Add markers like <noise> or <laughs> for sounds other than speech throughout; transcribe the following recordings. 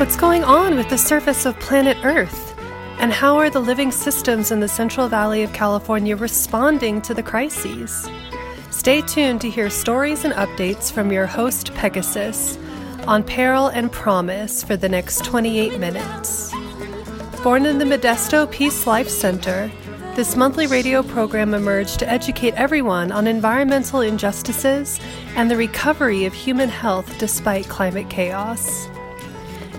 What's going on with the surface of planet Earth? And how are the living systems in the Central Valley of California responding to the crises? Stay tuned to hear stories and updates from your host, Pegasus, on peril and promise for the next 28 minutes. Born in the Modesto Peace Life Center, this monthly radio program emerged to educate everyone on environmental injustices and the recovery of human health despite climate chaos.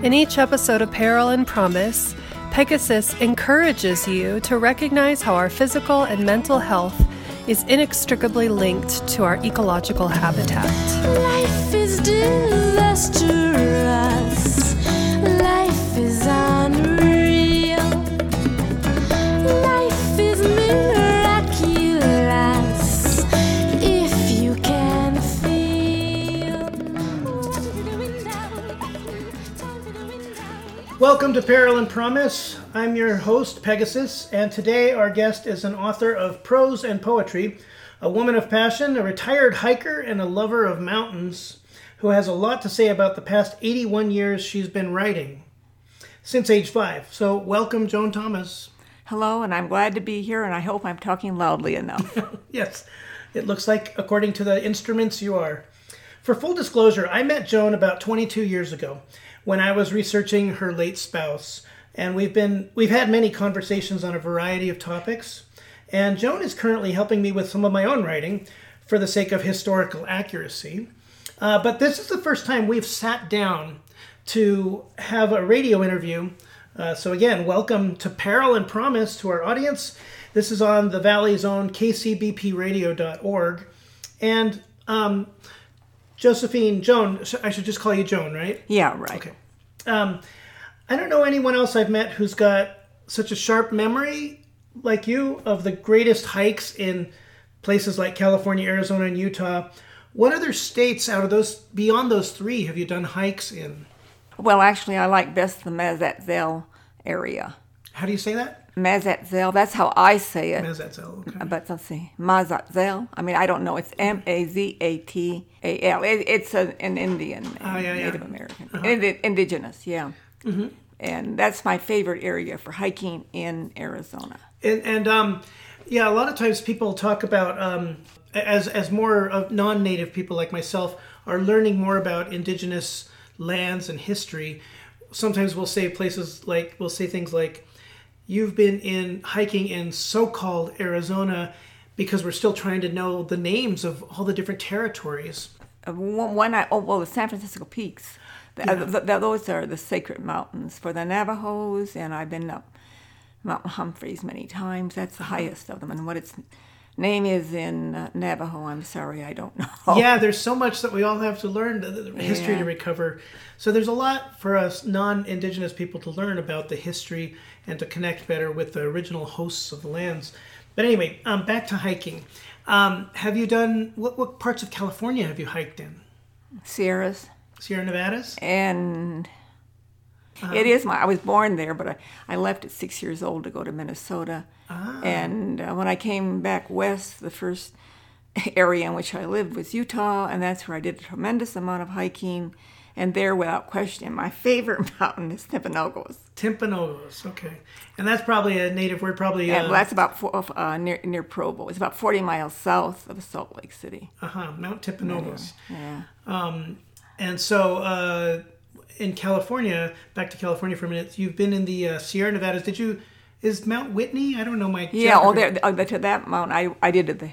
In each episode of Peril and Promise, Pegasus encourages you to recognize how our physical and mental health is inextricably linked to our ecological habitat. Life is disastrous. Life is unreal. Life Welcome to Peril and Promise. I'm your host, Pegasus, and today our guest is an author of prose and poetry, a woman of passion, a retired hiker, and a lover of mountains who has a lot to say about the past 81 years she's been writing since age five. So, welcome, Joan Thomas. Hello, and I'm glad to be here, and I hope I'm talking loudly enough. <laughs> Yes, it looks like, according to the instruments, you are. For full disclosure, I met Joan about 22 years ago when I was researching her late spouse, and we've been we've had many conversations on a variety of topics. And Joan is currently helping me with some of my own writing for the sake of historical accuracy. Uh, but this is the first time we've sat down to have a radio interview. Uh, so again, welcome to Peril and Promise to our audience. This is on the Valley's own kcbpradio.org. And um, Josephine, Joan, I should just call you Joan, right? yeah, right. Okay. Um, I don't know anyone else I've met who's got such a sharp memory like you of the greatest hikes in places like California, Arizona, and Utah. What other states out of those, beyond those three, have you done hikes in? Well, actually, I like best the Mazatzal area. How do you say that? Mazatzal, that's how I say it. Mazatzal. Okay. But let's see, Mazatzal. I mean, I don't know. It's M A Z A T A L. It, it's a, an Indian, name, Oh, yeah, yeah. Native American, Indi- indigenous, yeah. Mm-hmm. And that's my favorite area for hiking in Arizona. And, and um, yeah, a lot of times people talk about um, as as more of non-native people like myself are learning more about indigenous lands and history. Sometimes we'll say places like we'll say things like, "You've been in hiking in so-called Arizona." Because we're still trying to know the names of all the different territories. Uh, One, one I, oh, well, the San Francisco Peaks. The, uh, th- th- those are the sacred mountains for the Navajos, and I've been up Mount Humphreys many times. That's the highest of them, and what its name is in uh, Navajo, I'm sorry, I don't <laughs> know. Yeah, there's so much that we all have to learn, the, the history to recover. So there's a lot for us non-indigenous people to learn about the history and to connect better with the original hosts of the lands. But anyway, um, back to hiking. Um, have you done what, what parts of California have you hiked in? Sierras, Sierra Nevadas? and it is my. I was born there, but I, I left at six years old to go to Minnesota, Ah. and uh, when I came back west, the first <laughs> area in which I lived was Utah, and that's where I did a tremendous amount of hiking. And there, without question, my favorite <laughs> mountain is Timpanogos. Timpanogos. Okay, and that's probably a native word. Probably. Yeah, Uh that's about four, uh, near near Provo. It's about 40 miles south of Salt Lake City. Uh huh Mount Timpanogos. Yeah. Um, And so, uh, in California, back to California for a minute. You've been in the uh, Sierra Nevadas. Did you? Is Mount Whitney? I don't know my. Yeah, oh, geography. there, to that mountain, I, I did the,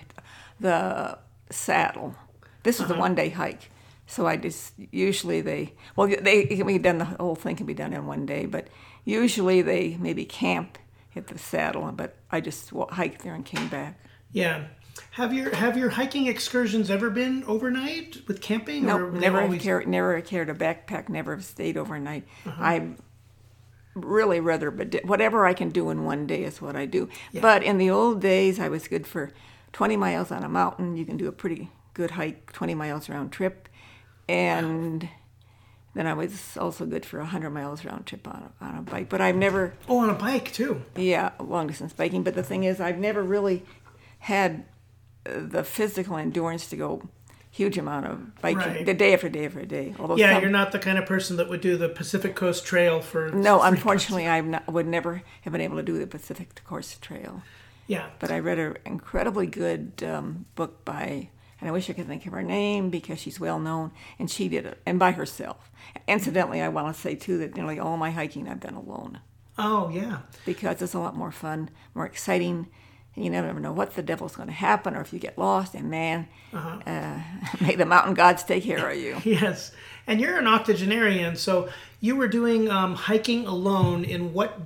the saddle. This was a one day hike. So I just, usually they, well, they it can be done, the whole thing can be done in one day, but usually they maybe camp at the saddle, but I just hiked there and came back. Yeah. Have your have your hiking excursions ever been overnight with camping? No, they never always- carried, never carried a backpack, never have stayed overnight. Uh-huh. I really rather, but whatever I can do in one day is what I do. But in the old days, I was good for 20 miles on a mountain. You can do a pretty good hike, 20 miles round trip, and then I was also good for a 100 miles round trip on a, on a bike. But I've never, Oh, on a bike too. yeah, long distance biking. But the thing is, I've never really had the physical endurance to go huge amount of biking, Right. the day after day after day. Although Yeah, some- you're not the kind of person that would do the Pacific Coast Trail for. No, unfortunately, I would never have been able to do the Pacific Coast Trail. Yeah. But I read an incredibly good um, book by, and I wish I could think of her name because she's well known, and she did it, and by herself. Incidentally, I want to say too that nearly all my hiking I've done alone Oh, yeah. because it's a lot more fun, more exciting. You never know what the devil's going to happen, or if you get lost. And man, uh, <laughs> may the mountain gods take care of you. <laughs> Yes. And you're an octogenarian, so you were doing um, hiking alone in what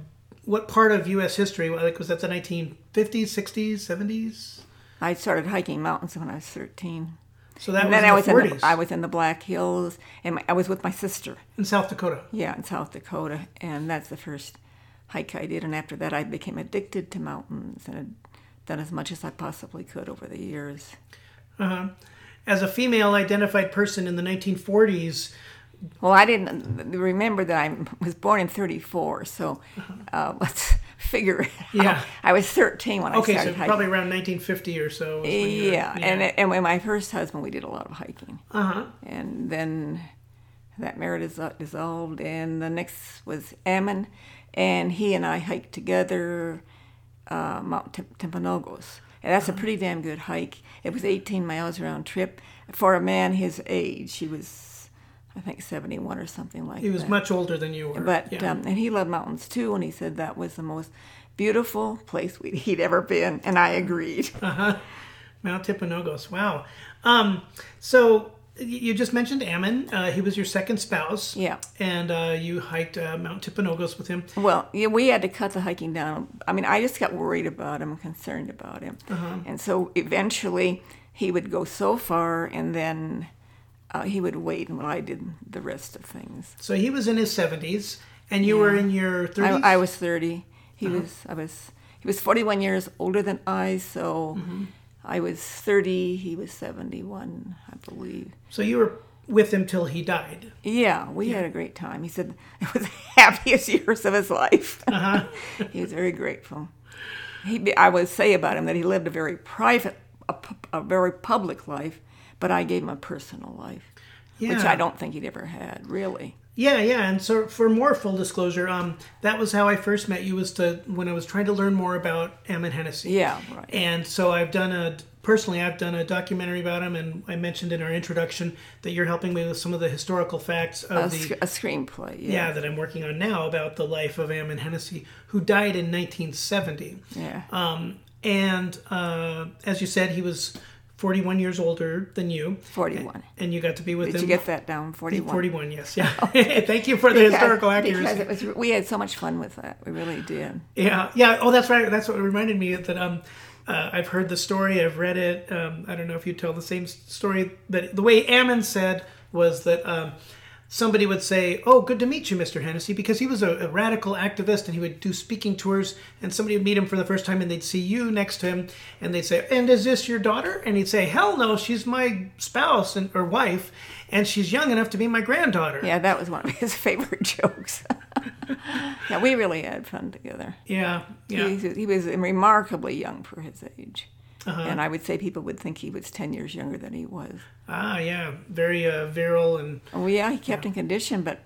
what part of U.S. history? Like, was that the 1950s, 60s, 70s? I started hiking mountains when I was 13. So that And was then in I the was in the, I was in the Black Hills, and my, I was with my sister. in South Dakota. Yeah, in South Dakota, and that's the first hike I did. And after that, I became addicted to mountains and had done as much as I possibly could over the years. As a female identified person in the 1940s, Well, I didn't remember that I was born in '34, so uh, let's figure it <laughs> out. Yeah. I was 13 when okay, I so started hiking. Okay, so probably around 1950 or so. was when you were- yeah, and and with my first husband, we did a lot of hiking. Uh huh. and then that marriage is dissolved and the next was Ammon and he and I hiked together uh, Mount Tim- Timpanogos and that's a pretty damn good hike it was 18 miles round trip for a man his age he was I think 71 or something like that. He was that much older than you were. but yeah. um, and he loved mountains too and he said that was the most beautiful place we'd, he'd ever been and I agreed <laughs> Uh-huh. Mount Timpanogos. Wow. Um, so you just mentioned Ammon. Uh, he was your second spouse. Yeah. And uh, you hiked uh, Mount Timpanogos with him. Well, yeah, we had to cut the hiking down. I mean, I just got worried about him, concerned about him, and so eventually he would go so far, and then uh, he would wait while I did the rest of things. So he was in his 70s, and you were in your 30s. I, I was thirty. He uh-huh. was. I was. He was forty-one years older than I, so mm-hmm. I was thirty. He was seventy-one, I believe. So you were with him till he died. Yeah, we had a great time. He said <laughs> it was the happiest years of his life. Uh-huh. <laughs> he was very grateful. He, I would say about him that he lived a very private, a, a very public life, but I gave him a personal life, which I don't think he'd ever had, really. Yeah, yeah, and so for more full disclosure, um, that was how I first met you. Was to when I was trying to learn more about Ammon Hennacy. Yeah, right. And so I've done a personally, I've done a documentary about him, and I mentioned in our introduction that you're helping me with some of the historical facts A, of the sc- a screenplay. Yeah. yeah that I'm working on now about the life of Ammon Hennacy, who died in 1970. Yeah. Um, and uh, as you said, he was 41 years older than you. 41. And you got to be with Did him. you get that down? 41. 41, yes. Yeah. <laughs> Thank you for the <laughs> historical accuracy. Because it was, we had so much fun with that. We really did. Yeah, yeah. Oh, that's right. That's what reminded me that um, uh, I've heard the story. I've read it. Um, I don't know if you tell the same story, but the way Ammon said was that um, somebody would say, "Oh, good to meet you, Mr. Hennacy," because he was a, a radical activist and he would do speaking tours. And somebody would meet him for the first time, and they'd see you next to him, and they'd say, "And is this your daughter?" And he'd say, "Hell no, she's my spouse and or wife, and she's young enough to be my granddaughter." Yeah, that was one of his <laughs> favorite jokes. <laughs> yeah, we really had fun together. yeah, yeah. He, he was remarkably young for his age. Uh-huh. And I would say people would think he was 10 years younger than he was. Ah, yeah. Very uh, virile and Oh, yeah, he kept in condition, but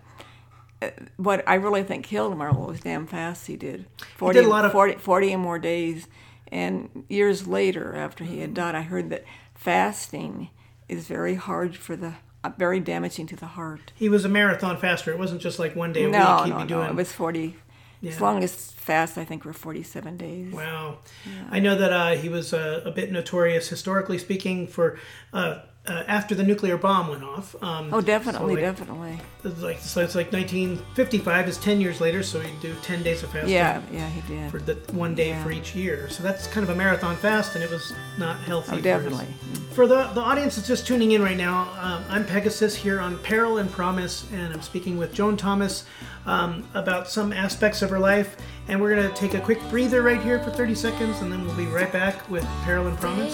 uh, what I really think killed him was damn fast he did. 40, did a lot of- 40, 40 and more days. And years later, after he had died, I heard that fasting is very hard for the, uh, very damaging to the heart. He was a marathon faster. It wasn't just like one day a No, week he'd no, be no. doing. It was 40. Yeah. His longest fast, I think, were 47 days. Wow. I know that uh, he was uh, a bit notorious, historically speaking, for uh, uh, after the nuclear bomb went off. Um, Oh, definitely, so like, definitely. It's like so it's like 1955 is 10 years later, so he'd do 10 days of fasting. Yeah, yeah, he did. For the one day Yeah. for each year, so that's kind of a marathon fast, and it was not healthy. Oh, for his- definitely. For the, the audience that's just tuning in right now, um, I'm Pegasus here on Peril and Promise, and I'm speaking with Joan Thomas um, about some aspects of her life. And we're going to take a quick breather right here for 30 seconds, and then we'll be right back with Peril and Promise.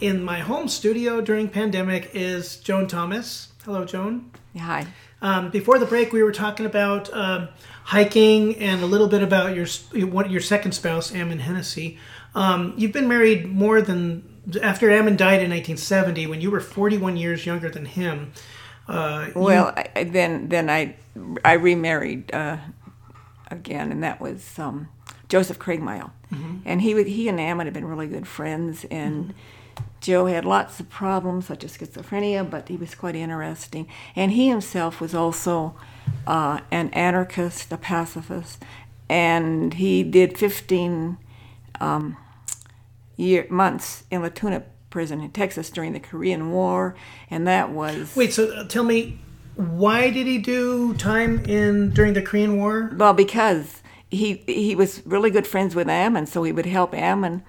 in my home studio during pandemic is Joan Thomas. Hello, Joan. Hi. Um, before the break, we were talking about um, hiking and a little bit about your what your second spouse, Ammon Hennacy. Um, you've been married more than after Ammon died in 1970, when you were 41 years younger than him. Uh, you- Well, I, I- then then I I remarried uh, again, and that was um, Joseph Craigmile, and he he and Ammon had been really good friends, and Joe had lots of problems such as schizophrenia, but he was quite interesting, and he himself was also uh, an anarchist, a pacifist, and he did fifteen year months in La Tuna prison in Texas during the Korean War, and that was wait, so uh, tell me, why did he do time in during the Korean War? Well, because he he was really good friends with Ammon, so he would help Ammon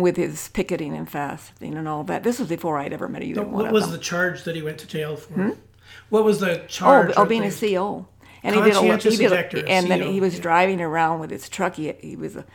with his picketing and fasting and all that. This was before I'd ever met either one What was them. the charge that he went to jail for? Hmm? What was the oh, charge? oh, oh, being a CO. And he did a lot. He did, objector, and then he was yeah. driving around with his truck. He, he was a,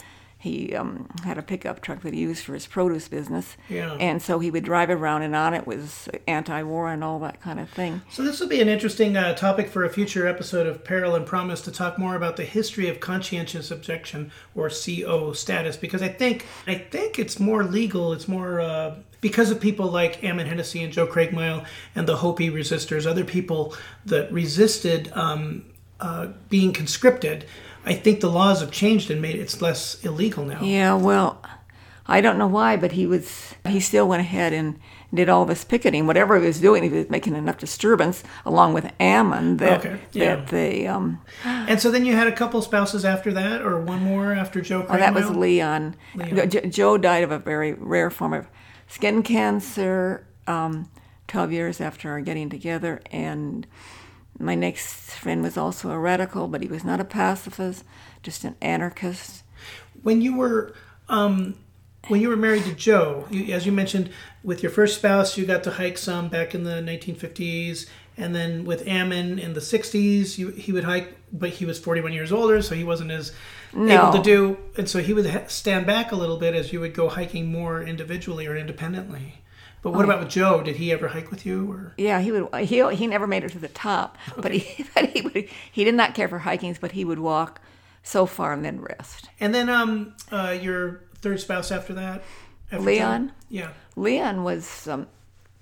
he um, had a pickup truck that he used for his produce business. Yeah. And so he would drive around, and on it was anti-war and all that kind of thing. So this will be an interesting uh, topic for a future episode of Peril and Promise to talk more about the history of conscientious objection or CO status because I think I think it's more legal. It's more uh, because of people like Ammon Hennacy and Joe Craigmile and the Hopi resistors, other people that resisted um, uh, being conscripted. I think the laws have changed and made it's less illegal now. Yeah, well, I don't know why, but he was he still went ahead and did all this picketing. Whatever he was doing, he was making enough disturbance along with Ammon that Okay, yeah. that they um And so then you had a couple spouses after that, or one more after Joe oh, that was Leon. Leon. Jo- Joe died of a very rare form of skin cancer um, 12 years after our getting together and my next friend was also a radical, but he was not a pacifist, just an anarchist. when you were um, when you were married to Joe, you, as you mentioned, with your first spouse, you got to hike some back in the 1950s, and then with Ammon in the 60s, you, he would hike, but he was 41 years older, so he wasn't as able to do, and so he would ha- stand back a little bit as you would go hiking more individually or independently. But what about with Joe? Did he ever hike with you? Or Yeah, he would. He he never made it to the top, but he <laughs> but he would. He did not care for hikings, but he would walk so far and then rest. and then um, uh, your third spouse after that, after Joe? Leon? Yeah. Leon was um,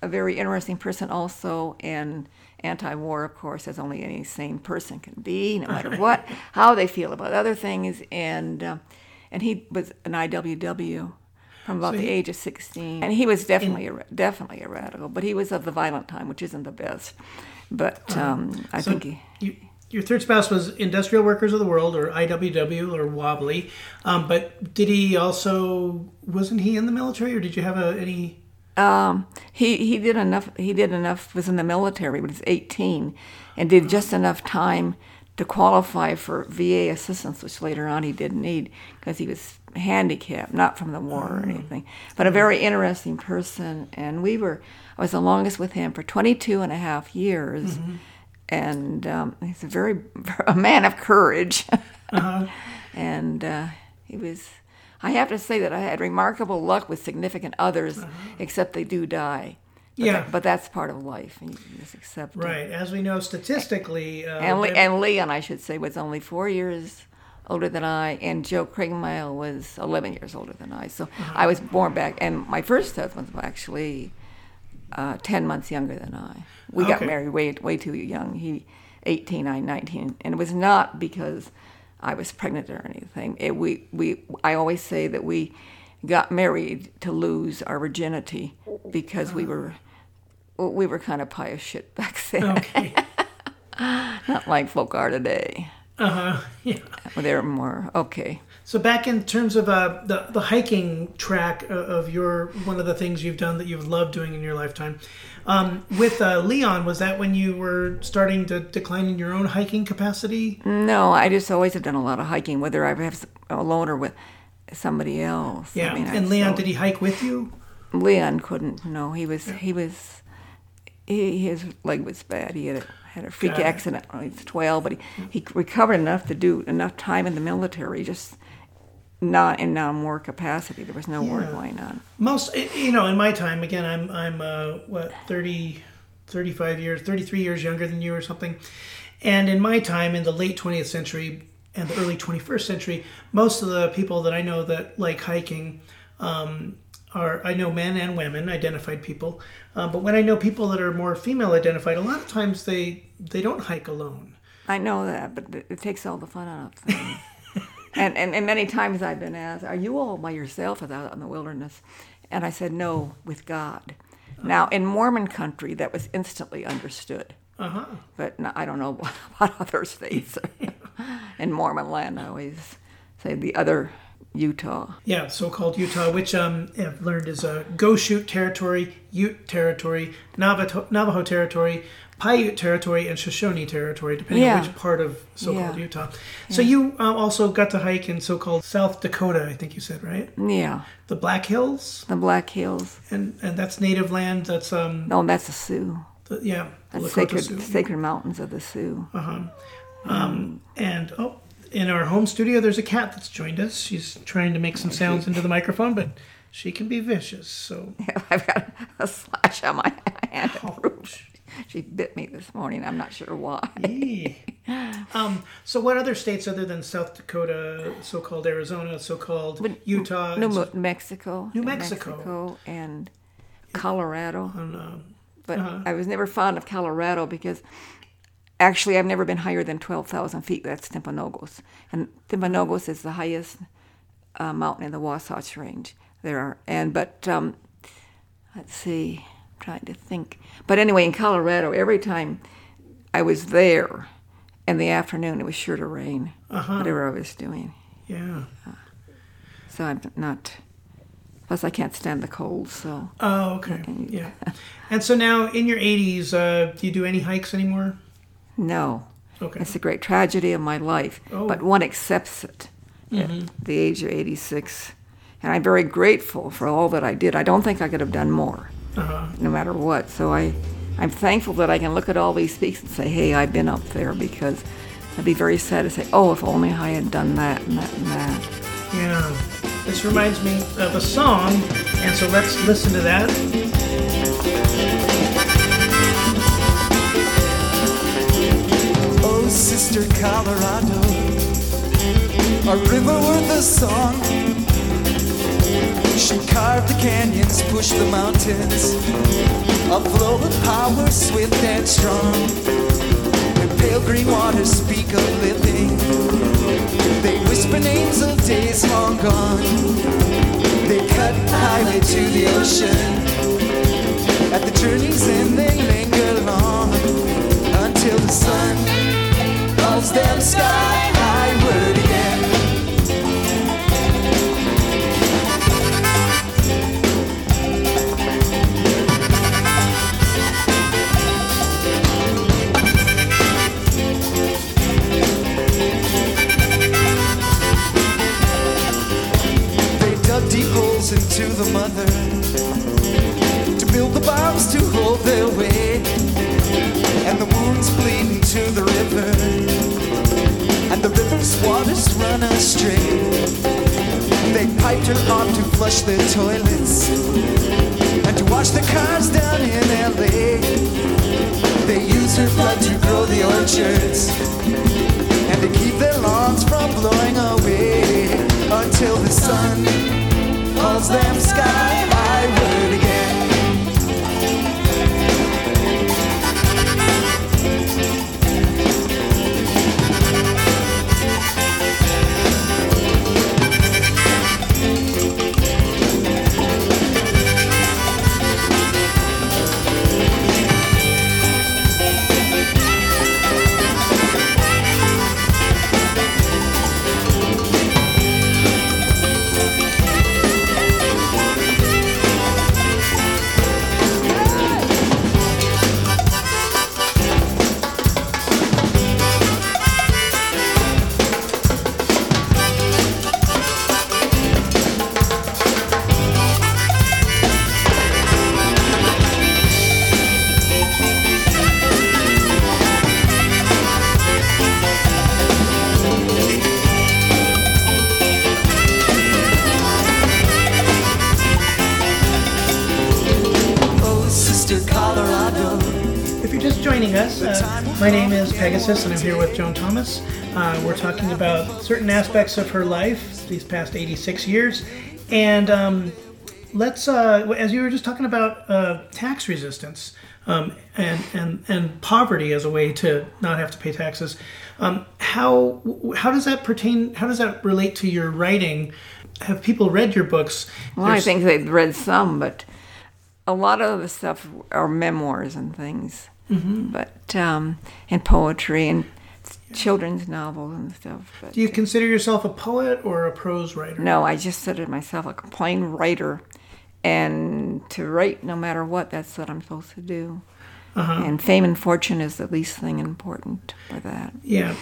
a very interesting person, also, and anti-war, of course, as only any sane person can be, no matter <laughs> what, how they feel about other things, and um, and he was an IWW from about So the he- age of 16, and he was definitely a, definitely a radical, but he was of the violent time, which isn't the best. But um, I So think he. you, your third spouse was Industrial Workers of the World, or IWW, or Wobbly. Um, but did he also wasn't he in the military, or did you have a, any? Um, he he did enough. He did enough. Was in the military when he was 18, and did just enough time to qualify for VA assistance, which later on he didn't need because he was handicapped, not from the war or anything, but a very interesting person. And we were. I was the longest with him for 22 and a half years, and um, he's a very <laughs> a man of courage. <laughs> Uh-huh. and uh, he was. I have to say that I had remarkable luck with significant others, except they do die. But Yeah. that- but that's part of life, and you just accept it. Right, as we know statistically, uh, And, Le- and Leon, I should say, was only four years older than I, and Joe Craigmile was 11 years older than I. So I was born back, and my first husband was actually uh, 10 months younger than I. We got married way way too young. He 18, I 19, and it was not because I was pregnant or anything. It, we we I always say that we got married to lose our virginity because we were we were kind of pious shit back then. okay, <laughs> Not like folk are today. Uh huh, <laughs> yeah. Well, They're more okay. So back in terms of uh, the the hiking track uh, of your one of the things you've done that you've loved doing in your lifetime, um, with uh, Leon, was that when you were starting to decline in your own hiking capacity? No, I just always have done a lot of hiking, whether I have alone or with somebody else. I Yeah, mean, I- and Leon, so- did he hike with you? Leon couldn't. No, he was. He was. He, his leg was bad. He had a, had a freak accident when he was twelve, but he, he recovered enough to do enough time in the military. Just not in now more capacity. There was no Yeah. going on. most you know in my time again i'm i'm uh, what 30 35 years 33 years younger than you or something and in my time in the late 20th century and the early 21st century most of the people that i know that like hiking um, are i know men and women identified people uh, but when i know people that are more female identified a lot of times they they don't hike alone I know that, but it, takes all the fun out of things. <laughs> and, and and many times I've been asked, "Are you all by yourself out in the wilderness?" And I said, "No, with God." Now in Mormon country, that was instantly understood. uh-huh But no, I don't know <laughs> about other states. <laughs> in Mormon land, I always say the other Utah. Yeah, so-called Utah, which um, I've learned is a Goshute territory, Ute territory, Navajo, Navajo territory, Paiute territory, and Shoshone territory, depending Yeah. on which part of so-called Yeah. Utah. So you uh, also got to hike in so-called South Dakota, I think you said, right? Yeah, The Black Hills, the Black Hills. and and that's native land. That's um, No, that's the Sioux. the, yeah, the That's Lakota sacred, Sioux. sacred mountains of the Sioux. Uh huh. Um, and oh, in our home studio, there's a cat that's joined us. She's trying to make some sounds into the microphone, but she can be vicious. So <laughs> I've got a slash on my hand. Ouch. <laughs> She bit me this morning. I'm not sure why. <laughs> Um, so, what other states other than South Dakota, so-called Arizona, so-called Utah, New and so- Mo- Mexico. New Mexico. Mexico and Colorado. um, but uh-huh. I was never fond of Colorado because actually I've never been higher than 12,000 feet. That's Timpanogos. And Timpanogos is the highest uh, mountain in the Wasatch Range. There are, and but um, let's see, trying to think. But anyway, in Colorado, every time I was there in the afternoon, it was sure to rain, Uh-huh. whatever I was doing. yeah. So I'm not. Plus, I can't stand the cold. So Oh, okay, yeah. <laughs> And so now, in your 80s, uh, do you do any hikes anymore? no. Okay. It's a great tragedy of my life, Oh. but one accepts it at the age of 86. And I'm very grateful for all that I did. I don't think I could have done more, Uh-huh. no matter what. So I, I'm thankful that I can look at all these peaks and say, hey, I've been up there because I'd be very sad to say, oh, if only I had done that and that and that. Yeah. This reminds me of a song, and so let's listen to that. Oh, Sister Colorado, a river worth a song. She carved the canyons, pushed the mountains, a flow of power, swift and strong. And pale green waters speak of living. They whisper names of days long gone. They cut highway to the ocean. At the journey's end, they linger long until the sun calls them sky highward again. Us. Uh, my name is Pegasus, and I'm here with Joan Thomas. Uh, we're talking about certain aspects of her life these past 86 years, and um, let's, uh, as you were just talking about uh, tax resistance um, and, and and poverty as a way to not have to pay taxes. Um, how how does that pertain? How does that relate to your writing? Have people read your books? Well, I think they've read some, but a lot of the stuff are memoirs and things. Mm-hmm. But um, and poetry and children's novels and stuff. But Do you consider yourself a poet or a prose writer? no, I just said consider myself like a plain writer, and to write no matter what, that's what I'm supposed to do. Uh-huh. And fame and fortune is the least thing important for that. Yeah.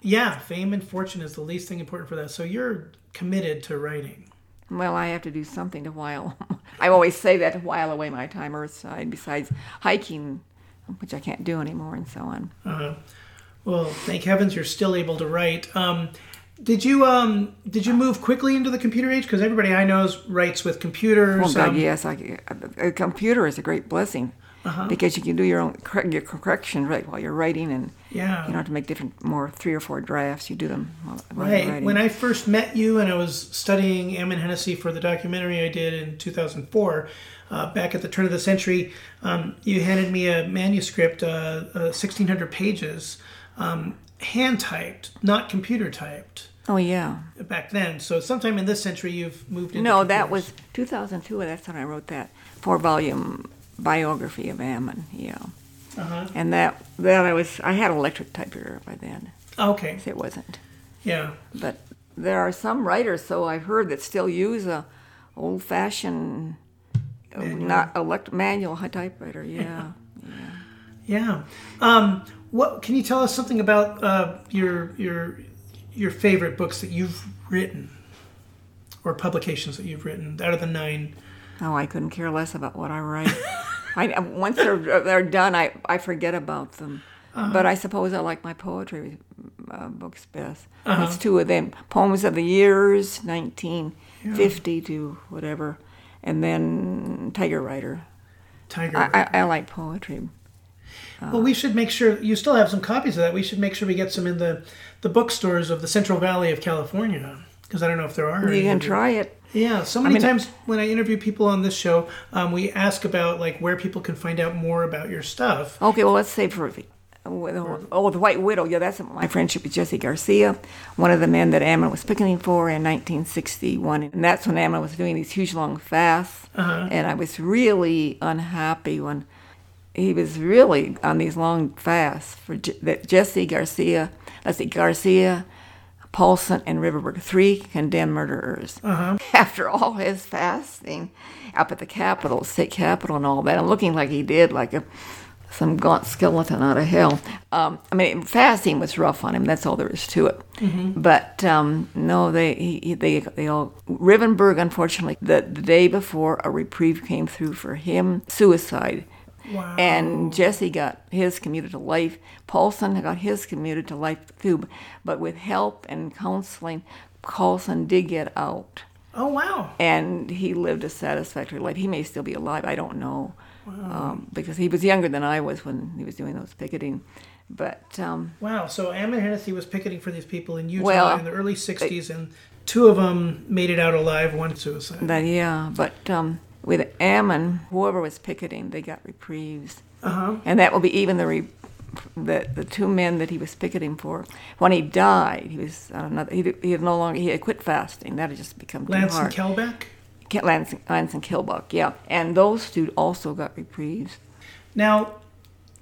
Yeah, fame and fortune is the least thing important for that. So you're committed to writing. Well, I have to do something to while. <laughs> I always say that to while away my time earthside, besides hiking, which I can't do anymore, and so on. Well, thank heavens you're still able to write. Um, did you um, did you move quickly into the computer age? Because everybody I know writes with computers. Well, God, um, yes, I, a computer is a great blessing Uh-huh. because you can do your own your corrections right while you're writing, and Yeah. you don't have to make different more three or four drafts. You do them while, while you're Right. When I first met you and I was studying Ammon Hennacy for the documentary I did in 2004, uh, back at the turn of the century, um, you handed me a manuscript, uh, uh, 1,600 pages, um, hand typed, not computer typed. oh yeah, Back then, so sometime in this century, you've moved into. no, that was 2002. That's when I wrote that four volume biography of Ammon. Yeah, Uh-huh. and that that I was I had an electric typewriter by then. Okay. It wasn't. Yeah. But there are some writers, so I've heard, that still use a old-fashioned, uh, not elect manual typewriter. Yeah. Yeah. Um, what can you tell us something about uh, your your your favorite books that you've written, or publications that you've written out of the nine? oh, I couldn't care less about what I write. <laughs> I once they're uh, they're done, I I forget about them. Uh-huh. But I suppose I like my poetry uh, books best. Uh-huh. It's two of them: poems of the years, 1950 to whatever, and then Tiger Rider. Tiger. I, I, I like poetry. Uh, well, we should make sure you still have some copies of that. We should make sure we get some in the the bookstores of the Central Valley of California because I don't know if there are. You can try it. Yeah, so many mean- times when I interview people on this show, um, we ask about like where people can find out more about your stuff. Okay, well, let's say for oh, the White Widow. Yeah, that's my friendship with Jesse Garcia, one of the men that Ammon was picketing for in 1961, and that's when Ammon was doing these huge long fasts. And I was really unhappy when he was really on these long fasts for Je- that Jesse Garcia. Let's see, Garcia. Paulson and Riverberg, three condemned murderers. <laughs> After all his fasting up at the Capitol, state capitol, and all that, and looking like he did, like a some gaunt skeleton out of hell. Um, I mean, fasting was rough on him. That's all there is to it. But um, no, they he, he- they they all Rivenberg, unfortunately, the, the day before a reprieve came through for him, suicide. Wow. And Jesse got his commuted to life. Paulson got his commuted to life too. But with help and counseling, Paulson did get out Oh wow! and he lived a satisfactory life. He may still be alive. I don't know, um, because he was younger than I was when he was doing those picketing. But um, Wow. So Ammon Hennacy was picketing for these people in Utah Well, in the early '60s, and two of them made it out alive. One suicide. that yeah, but um, with Ammon, whoever was picketing, they got reprieves, Uh-huh. and that will be even the. Re- the, the two men that he was picketing for, when he died, he was on another. He, he had no longer he had quit fasting. That had just become too Lance hard. and Kelbach. Ke- Lance, Lance and Kelbach, yeah, and those two also got reprieves. Now,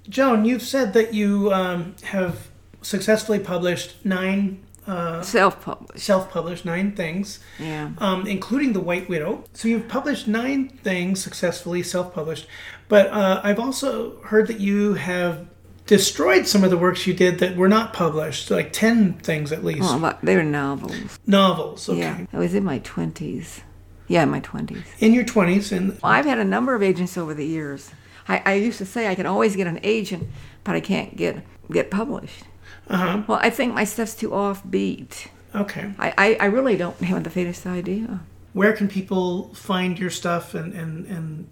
Joan, you've said that you um, have successfully published nine uh, Self-published. self-published nine things, Yeah. um, including the White Widow. So you've published nine things successfully, self-published. But uh, I've also heard that you have destroyed some of the works you did that were not published, like ten things at least, Oh, they were novels. novels. Okay, Yeah, I was in my twenties. Yeah, in my twenties. in your twenties, and Well, I've had a number of agents over the years. I, I used to say I can always get an agent, but I can't get get published. Uh-huh. Well, I think my stuff's too offbeat. Okay. I, I, I really don't have the faintest idea. Where can people find your stuff and, and, and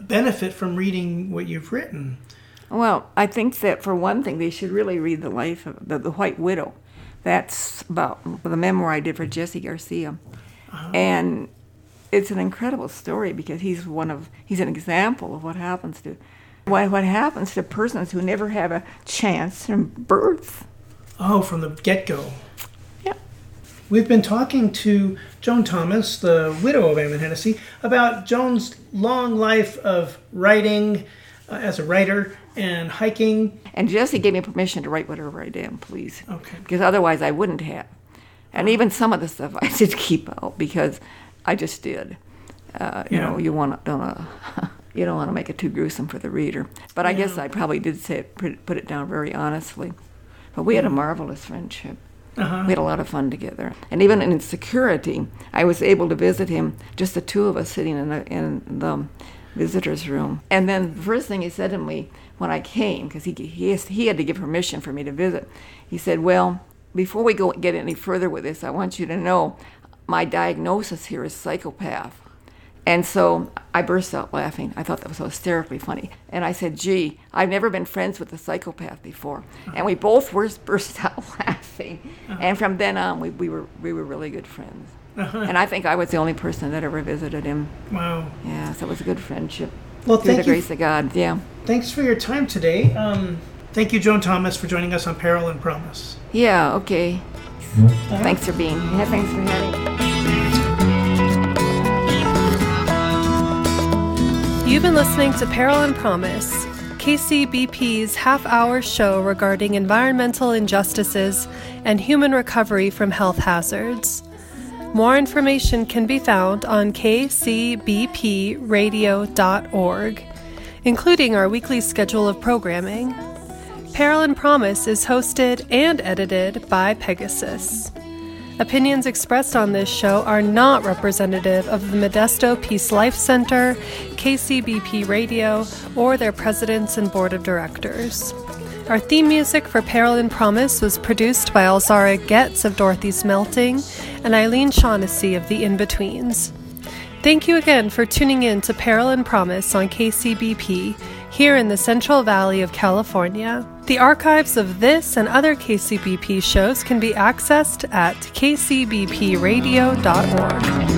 benefit from reading what you've written? Well, I think that for one thing, they should really read the life of the, the White Widow. That's about the memoir I did for Jesse Garcia, and it's an incredible story because he's one of he's an example of what happens to what what happens to persons who never have a chance from birth. Oh, from the get go. Yeah. We've been talking to Joan Thomas, the widow of Eamon Hennacy, about Joan's long life of writing uh, as a writer and hiking. And Jesse gave me permission to write whatever I damn please. Okay. Because otherwise I wouldn't have. And even some of the stuff I <laughs> did keep out because I just did. Uh, you Yeah. know, you want to don't wanna, <laughs> you don't want to make it too gruesome for the reader. But I guess I probably did say it, put, it- down very honestly. But we had a marvelous friendship. Uh-huh. We had a lot of fun together. And even in security, I was able to visit him, just the two of us sitting in the, in the visitor's room. And then the first thing he said to me when I came, because he, he, he had to give permission for me to visit, he said, Well, before we go get any further with this, I want you to know my diagnosis here is psychopath. And so I burst out laughing. I thought that was so hysterically funny. And I said, gee, I've never been friends with a psychopath before. And we both were <laughs> burst out laughing. And from then on, we, we, were, we were really good friends. And I think I was the only person that ever visited him. Wow. Yeah, so it was a good friendship. Well, Through the thank you. grace of God, yeah. Thanks for your time today. Um, thank you, Joan Thomas, for joining us on Peril and Promise. Yeah, okay. Thanks for being here. Thanks for having me. You've been listening to Peril and Promise, KCBP's half hour show regarding environmental injustices and human recovery from health hazards. More information can be found on kcbpradio.org, including our weekly schedule of programming. Peril and Promise is hosted and edited by Pegasus. Opinions expressed on this show are not representative of the Modesto Peace Life Center, KCBP Radio, or their presidents and board of directors. Our theme music for Peril and Promise was produced by Alzara Getz of Dorothy's Melting and Eileen Shaughnessy of The In-Betweens. Thank you again for tuning in to Peril and Promise on KCBP here in the Central Valley of California. The archives of this and other KCBP shows can be accessed at kcbpradio.org.